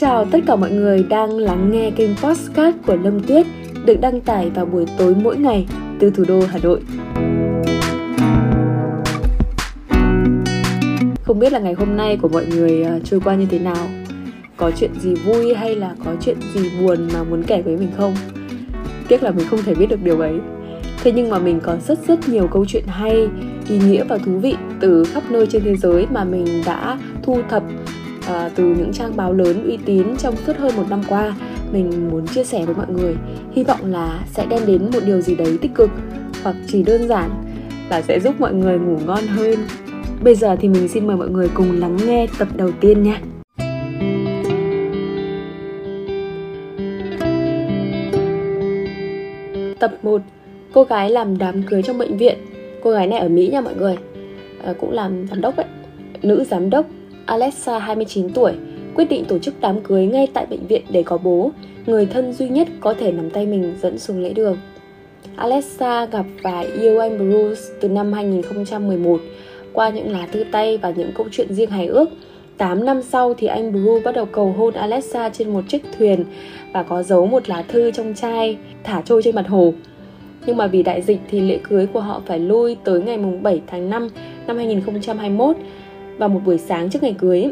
chào tất cả mọi người đang lắng nghe kênh podcast của Lâm Tuyết được đăng tải vào buổi tối mỗi ngày từ thủ đô Hà Nội. Không biết là ngày hôm nay của mọi người ờ, trôi qua như thế nào? Có chuyện gì vui hay là có chuyện gì buồn mà muốn kể với mình không? Tiếc là mình không thể biết được điều ấy. Thế nhưng mà mình có rất rất nhiều câu chuyện hay, ý nghĩa và thú vị từ khắp nơi trên thế giới mà mình đã thu thập à, từ những trang báo lớn uy tín trong suốt hơn một năm qua mình muốn chia sẻ với mọi người. Hy vọng là sẽ đem đến một điều gì đấy tích cực hoặc chỉ đơn giản là sẽ giúp mọi người ngủ ngon hơn. Bây giờ thì mình xin mời mọi người cùng lắng nghe tập đầu tiên nha. Tập 1 Cô gái làm đám cưới trong bệnh viện. Cô gái này ở Mỹ nha mọi người. À, Cũng làm giám đốc ấy. Nữ giám đốc. Alexa 29 tuổi quyết định tổ chức đám cưới ngay tại bệnh viện để có bố, người thân duy nhất có thể nắm tay mình dẫn xuống lễ đường. Alexa gặp và yêu anh Bruce từ năm 2011 qua những lá thư tay và những câu chuyện riêng hài ước. 8 năm sau thì anh Bruce bắt đầu cầu hôn Alexa trên một chiếc thuyền và có giấu một lá thư trong chai thả trôi trên mặt hồ. Nhưng mà vì đại dịch thì lễ cưới của họ phải lui tới ngày 7 tháng 5 năm 2021 vào một buổi sáng trước ngày cưới.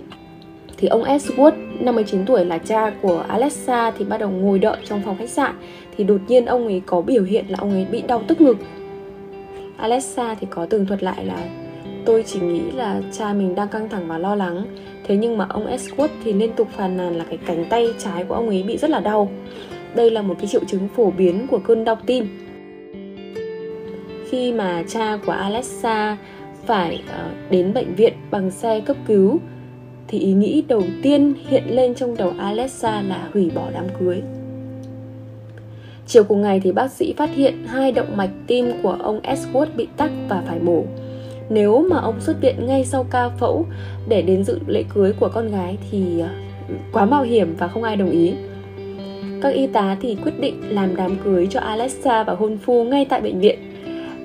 Thì ông Edward 59 tuổi, là cha của Alexa, thì bắt đầu ngồi đợi trong phòng khách sạn. Thì đột nhiên ông ấy có biểu hiện là ông ấy bị đau tức ngực. Alexa thì có tường thuật lại là, tôi chỉ nghĩ là cha mình đang căng thẳng và lo lắng. Thế nhưng mà ông Edward thì liên tục phàn nàn là cái cánh tay trái của ông ấy bị rất là đau. Đây là một cái triệu chứng phổ biến của cơn đau tim. Khi mà cha của Alexa phải ờ, đến bệnh viện bằng xe cấp cứu thì ý nghĩ đầu tiên hiện lên trong đầu Alexa là hủy bỏ đám cưới. Chiều cùng ngày thì bác sĩ phát hiện hai động mạch tim của ông Edward bị tắc và phải mổ. Nếu mà ông xuất viện ngay sau ca phẫu để đến dự lễ cưới của con gái thì ờ, quá mạo hiểm và không ai đồng ý. Các y tá thì quyết định làm đám cưới cho Alexa và hôn phu ngay tại bệnh viện.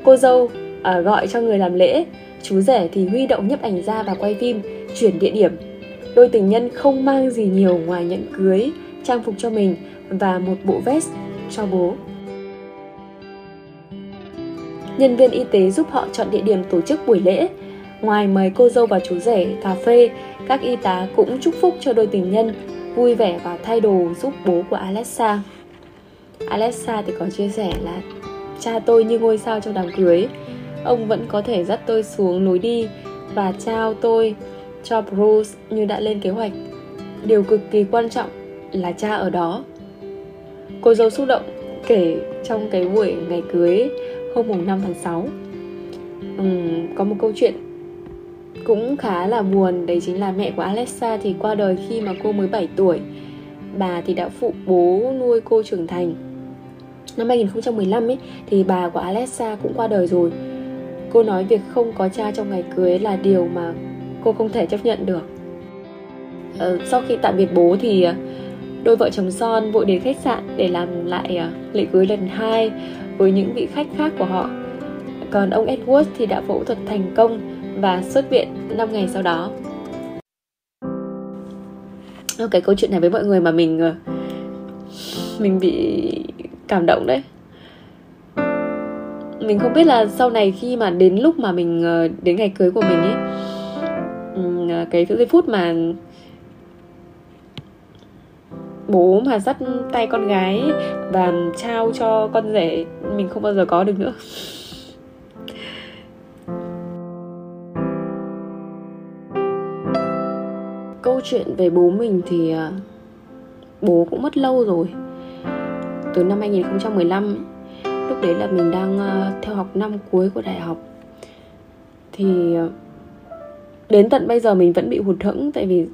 Cô dâu uh, gọi cho người làm lễ Chú rể thì huy động nhấp ảnh ra và quay phim, chuyển địa điểm. Đôi tình nhân không mang gì nhiều ngoài nhẫn cưới, trang phục cho mình và một bộ vest cho bố. Nhân viên y tế giúp họ chọn địa điểm tổ chức buổi lễ. Ngoài mời cô dâu và chú rể cà phê, các y tá cũng chúc phúc cho đôi tình nhân, vui vẻ và thay đồ giúp bố của Alexa. Alexa thì có chia sẻ là cha tôi như ngôi sao trong đám cưới, ông vẫn có thể dắt tôi xuống lối đi và trao tôi cho Bruce như đã lên kế hoạch. Điều cực kỳ quan trọng là cha ở đó. Cô dâu xúc động kể trong cái buổi ngày cưới hôm mùng 5 tháng 6 uhm, Có một câu chuyện cũng khá là buồn. Đấy chính là mẹ của Alexa thì qua đời khi mà cô mới 7 tuổi. Bà thì đã phụ bố nuôi cô trưởng thành. Năm 2015 ấy, thì bà của Alexa cũng qua đời rồi. Cô nói việc không có cha trong ngày cưới là điều mà cô không thể chấp nhận được. Ờ, Sau khi tạm biệt bố thì ờ, đôi vợ chồng son vội đến khách sạn để làm lại ờ, lễ cưới lần hai với những vị khách khác của họ. Còn ông Edward thì đã phẫu thuật thành công và xuất viện 5 ngày sau đó. Cái câu chuyện này với mọi người mà mình ờ, mình bị cảm động đấy mình không biết là sau này khi mà đến lúc mà mình ờ, đến ngày cưới của mình ấy ờ, cái giây phút mà bố mà dắt tay con gái và trao cho con rể mình không bao giờ có được nữa. Câu chuyện về bố mình thì ờ, bố cũng mất lâu rồi. Từ năm 2015 lúc đấy là mình đang uh, theo học năm cuối của đại học. Thì ờ, đến tận bây giờ mình vẫn bị hụt hẫng tại vì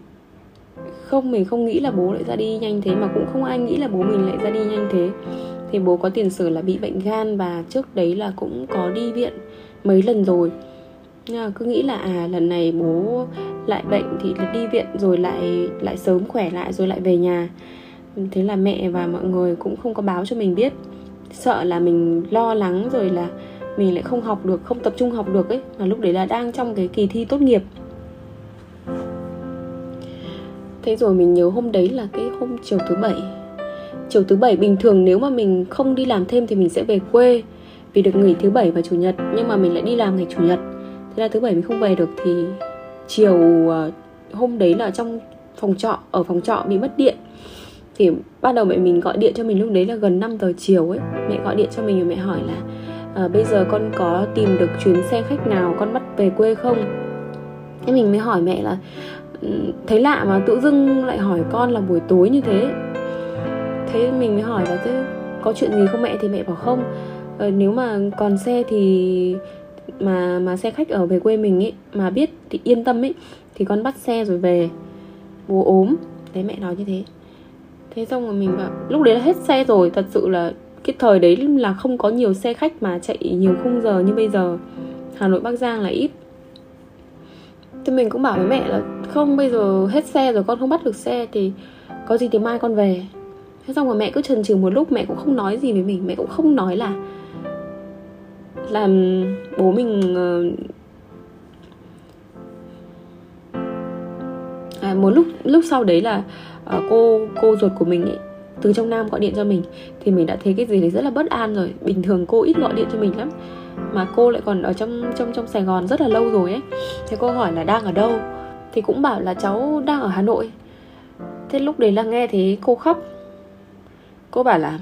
không mình không nghĩ là bố lại ra đi nhanh thế mà cũng không ai nghĩ là bố mình lại ra đi nhanh thế. Thì bố có tiền sử là bị bệnh gan và trước đấy là cũng có đi viện mấy lần rồi. Nhưng cứ nghĩ là à lần này bố lại bệnh thì đi viện rồi lại lại sớm khỏe lại rồi lại về nhà. Thế là mẹ và mọi người cũng không có báo cho mình biết sợ là mình lo lắng rồi là mình lại không học được, không tập trung học được ấy, mà lúc đấy là đang trong cái kỳ thi tốt nghiệp. Thế rồi mình nhớ hôm đấy là cái hôm chiều thứ bảy. Chiều thứ bảy bình thường nếu mà mình không đi làm thêm thì mình sẽ về quê vì được nghỉ thứ bảy và chủ nhật, nhưng mà mình lại đi làm ngày chủ nhật. Thế là thứ bảy mình không về được thì chiều ờ, hôm đấy là trong phòng trọ, ở phòng trọ bị mất điện thì ban đầu mẹ mình gọi điện cho mình lúc đấy là gần 5 giờ chiều ấy. Mẹ gọi điện cho mình và mẹ hỏi là à, bây giờ con có tìm được chuyến xe khách nào con bắt về quê không? Thế mình mới hỏi mẹ là ừ, thấy lạ mà tự dưng lại hỏi con là buổi tối như thế. Thế mình mới hỏi là thế có chuyện gì không mẹ? Thì mẹ bảo không ờ, nếu mà còn xe thì mà mà xe khách ở về quê mình ấy mà biết thì yên tâm ấy thì con bắt xe rồi về. Bố ốm. Đấy mẹ nói như thế thế xong rồi mình bảo lúc đấy là hết xe rồi thật sự là cái thời đấy là không có nhiều xe khách mà chạy nhiều khung giờ như bây giờ. Hà nội bắc giang là ít. Thì mình cũng bảo với mẹ là không bây giờ hết xe rồi con không bắt được xe thì có gì thì mai con về. Thế xong rồi mẹ cứ chần chừ một lúc mẹ cũng không nói gì với mình mẹ cũng không nói là là bố mình ờ, à, một lúc lúc sau đấy là uh, cô cô ruột của mình ấy từ trong nam gọi điện cho mình thì mình đã thấy cái gì đấy rất là bất an rồi. Bình thường cô ít gọi điện cho mình lắm mà cô lại còn ở trong trong trong sài gòn rất là lâu rồi ấy. Thế cô hỏi là đang ở đâu? Thì cũng bảo là cháu đang ở hà nội. Thế lúc đấy là nghe thấy cô khóc. Cô bảo là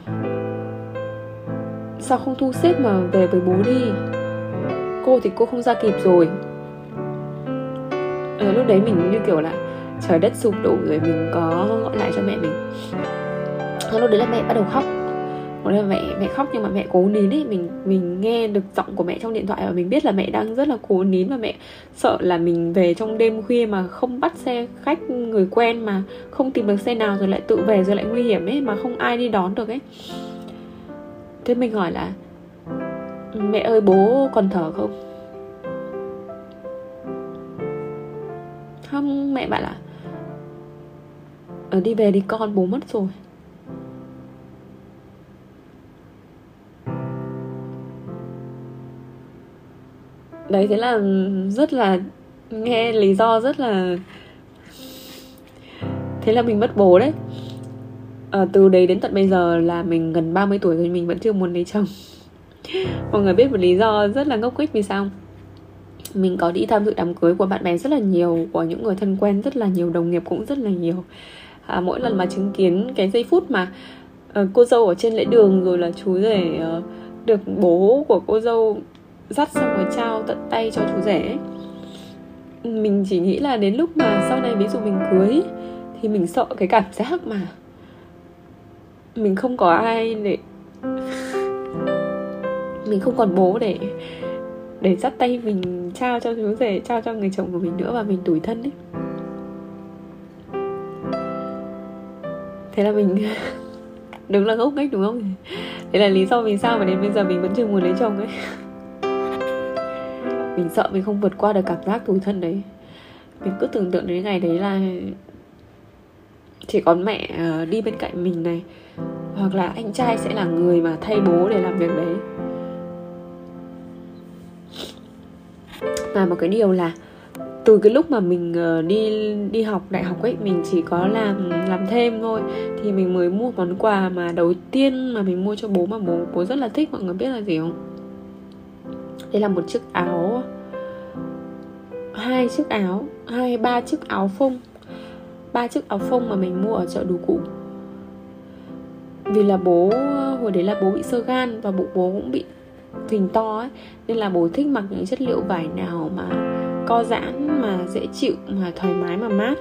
sao không thu xếp mà về với bố đi? Cô thì cô không ra kịp rồi. Ở lúc đấy mình như kiểu là trời, đất sụp đổ rồi, mình có gọi lại cho mẹ mình. Lúc đấy là mẹ bắt đầu khóc. Một là mẹ mẹ khóc nhưng mà mẹ cố nín ấy mình mình nghe được giọng của mẹ trong điện thoại và mình biết là mẹ đang rất là cố nín và mẹ sợ là mình về trong đêm khuya mà không bắt xe khách, người quen mà không tìm được xe nào rồi lại tự về rồi lại nguy hiểm ấy mà không ai đi đón được ấy. Thế mình hỏi là, mẹ ơi, bố còn thở không? Không, mẹ bảo là ở đi về đi con bố mất rồi. Đấy thế là rất là nghe lý do rất là thế là mình mất bố đấy. À, từ đấy đến tận bây giờ là mình gần 30 tuổi rồi mình vẫn chưa muốn lấy chồng. Mọi người biết một lý do rất là ngốc nghếch vì sao mình có đi tham dự đám cưới của bạn bè rất là nhiều của những người thân quen rất là nhiều đồng nghiệp cũng rất là nhiều à, mỗi lần mà chứng kiến cái giây phút mà uh, cô dâu ở trên lễ đường rồi là chú rể uh, được bố của cô dâu dắt xong rồi trao tận tay cho chú rể mình chỉ nghĩ là đến lúc mà sau này ví dụ mình cưới thì mình sợ cái cảm giác mà mình không có ai để mình không còn bố để để dắt tay mình trao cho chú rể trao cho người chồng của mình nữa và mình tủi thân ấy. Thế là mình đúng là ngốc nghếch, đúng không? Đấy là lý do vì sao mà đến bây giờ mình vẫn chưa muốn lấy chồng ấy. Mình sợ mình không vượt qua được cảm giác tủi thân đấy. Mình cứ tưởng tượng đến ngày đấy là chỉ còn mẹ ờ, đi bên cạnh mình này, hoặc là anh trai sẽ là người mà thay bố để làm việc đấy. Và một cái điều là từ cái lúc mà mình ờ, đi đi học đại học ấy, mình chỉ có làm làm thêm thôi. Thì mình mới mua món quà mà đầu tiên mà mình mua cho bố mà bố bố rất là thích, mọi người biết là gì không? Đây là một chiếc áo, hai chiếc áo, hai, ba chiếc áo phông. Ba chiếc áo phông mà mình mua ở chợ đồ cũ. Vì là bố, hồi đấy là bố bị sơ gan và bụng bố cũng bị phình to ấy, nên là bố thích mặc những chất liệu vải nào mà co giãn mà dễ chịu mà thoải mái mà mát.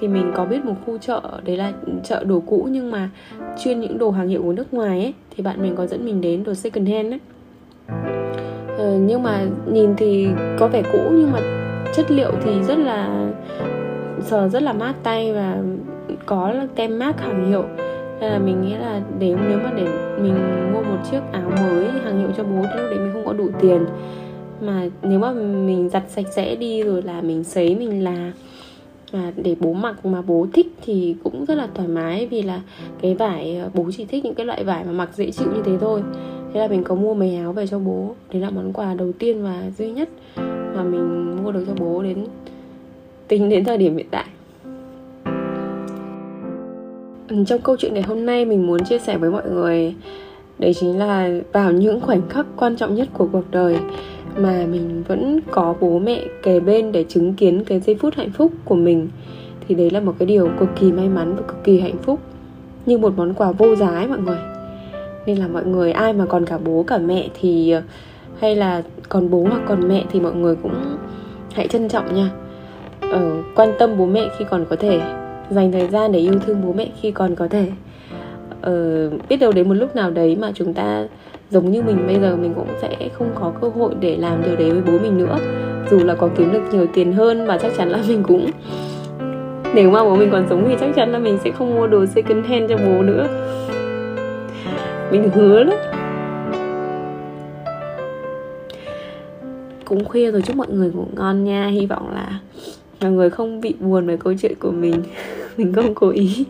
Thì mình có biết một khu chợ đấy là chợ đồ cũ nhưng mà chuyên những đồ hàng hiệu của nước ngoài ấy thì bạn mình có dẫn mình đến đồ second hand ấy. Ờ, nhưng mà nhìn thì có vẻ cũ nhưng mà chất liệu thì rất là sờ rất là mát tay và có tem mát hàng hiệu. Nên là mình nghĩ là nếu nếu mà để mình mua một chiếc áo mới hàng hiệu cho bố thì lúc đấy mình không có đủ tiền mà nếu mà mình giặt sạch sẽ đi rồi là mình sấy, mình là và để bố mặc mà bố thích thì cũng rất là thoải mái. Vì là cái vải ờ, bố chỉ thích những cái loại vải mà mặc dễ chịu như thế thôi. Thế là mình có mua mấy áo về cho bố. Đấy là món quà đầu tiên và duy nhất mà mình mua được cho bố đến tính đến thời điểm hiện tại. Trong câu chuyện ngày hôm nay mình muốn chia sẻ với mọi người đấy chính là vào những khoảnh khắc quan trọng nhất của cuộc đời mà mình vẫn có bố mẹ kề bên để chứng kiến cái giây phút hạnh phúc của mình. Thì đấy là một cái điều cực kỳ may mắn và cực kỳ hạnh phúc như một món quà vô giá ấy mọi người. Nên là mọi người ai mà còn cả bố cả mẹ thì hay là còn bố hoặc còn mẹ thì mọi người cũng hãy trân trọng nha. Ờ, quan tâm bố mẹ khi còn có thể dành thời gian để yêu thương bố mẹ khi còn có thể uh, biết đâu đến một lúc nào đấy mà chúng ta giống như mình bây giờ mình cũng sẽ không có cơ hội để làm điều đấy với bố mình nữa. Dù là có kiếm được nhiều tiền hơn và chắc chắn là mình cũng nếu mà bố mình còn sống thì chắc chắn là mình sẽ không mua đồ second hand cho bố nữa. Mình hứa đấy cũng khuya rồi chúc mọi người ngủ ngon nha. Hy vọng là mọi người không bị buồn với câu chuyện của mình. Mình không cố ý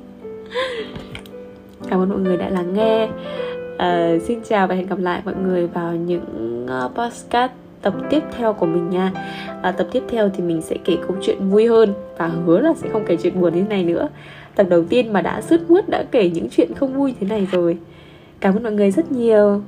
cảm ơn mọi người đã lắng nghe. Uh, xin chào và hẹn gặp lại mọi người vào những uh, podcast tập tiếp theo của mình nha. À, tập tiếp theo thì mình sẽ kể câu chuyện vui hơn và hứa là sẽ không kể chuyện buồn như thế này nữa. Tập đầu tiên mà đã sứt mướt đã kể những chuyện không vui thế này rồi. Cảm ơn mọi người rất nhiều.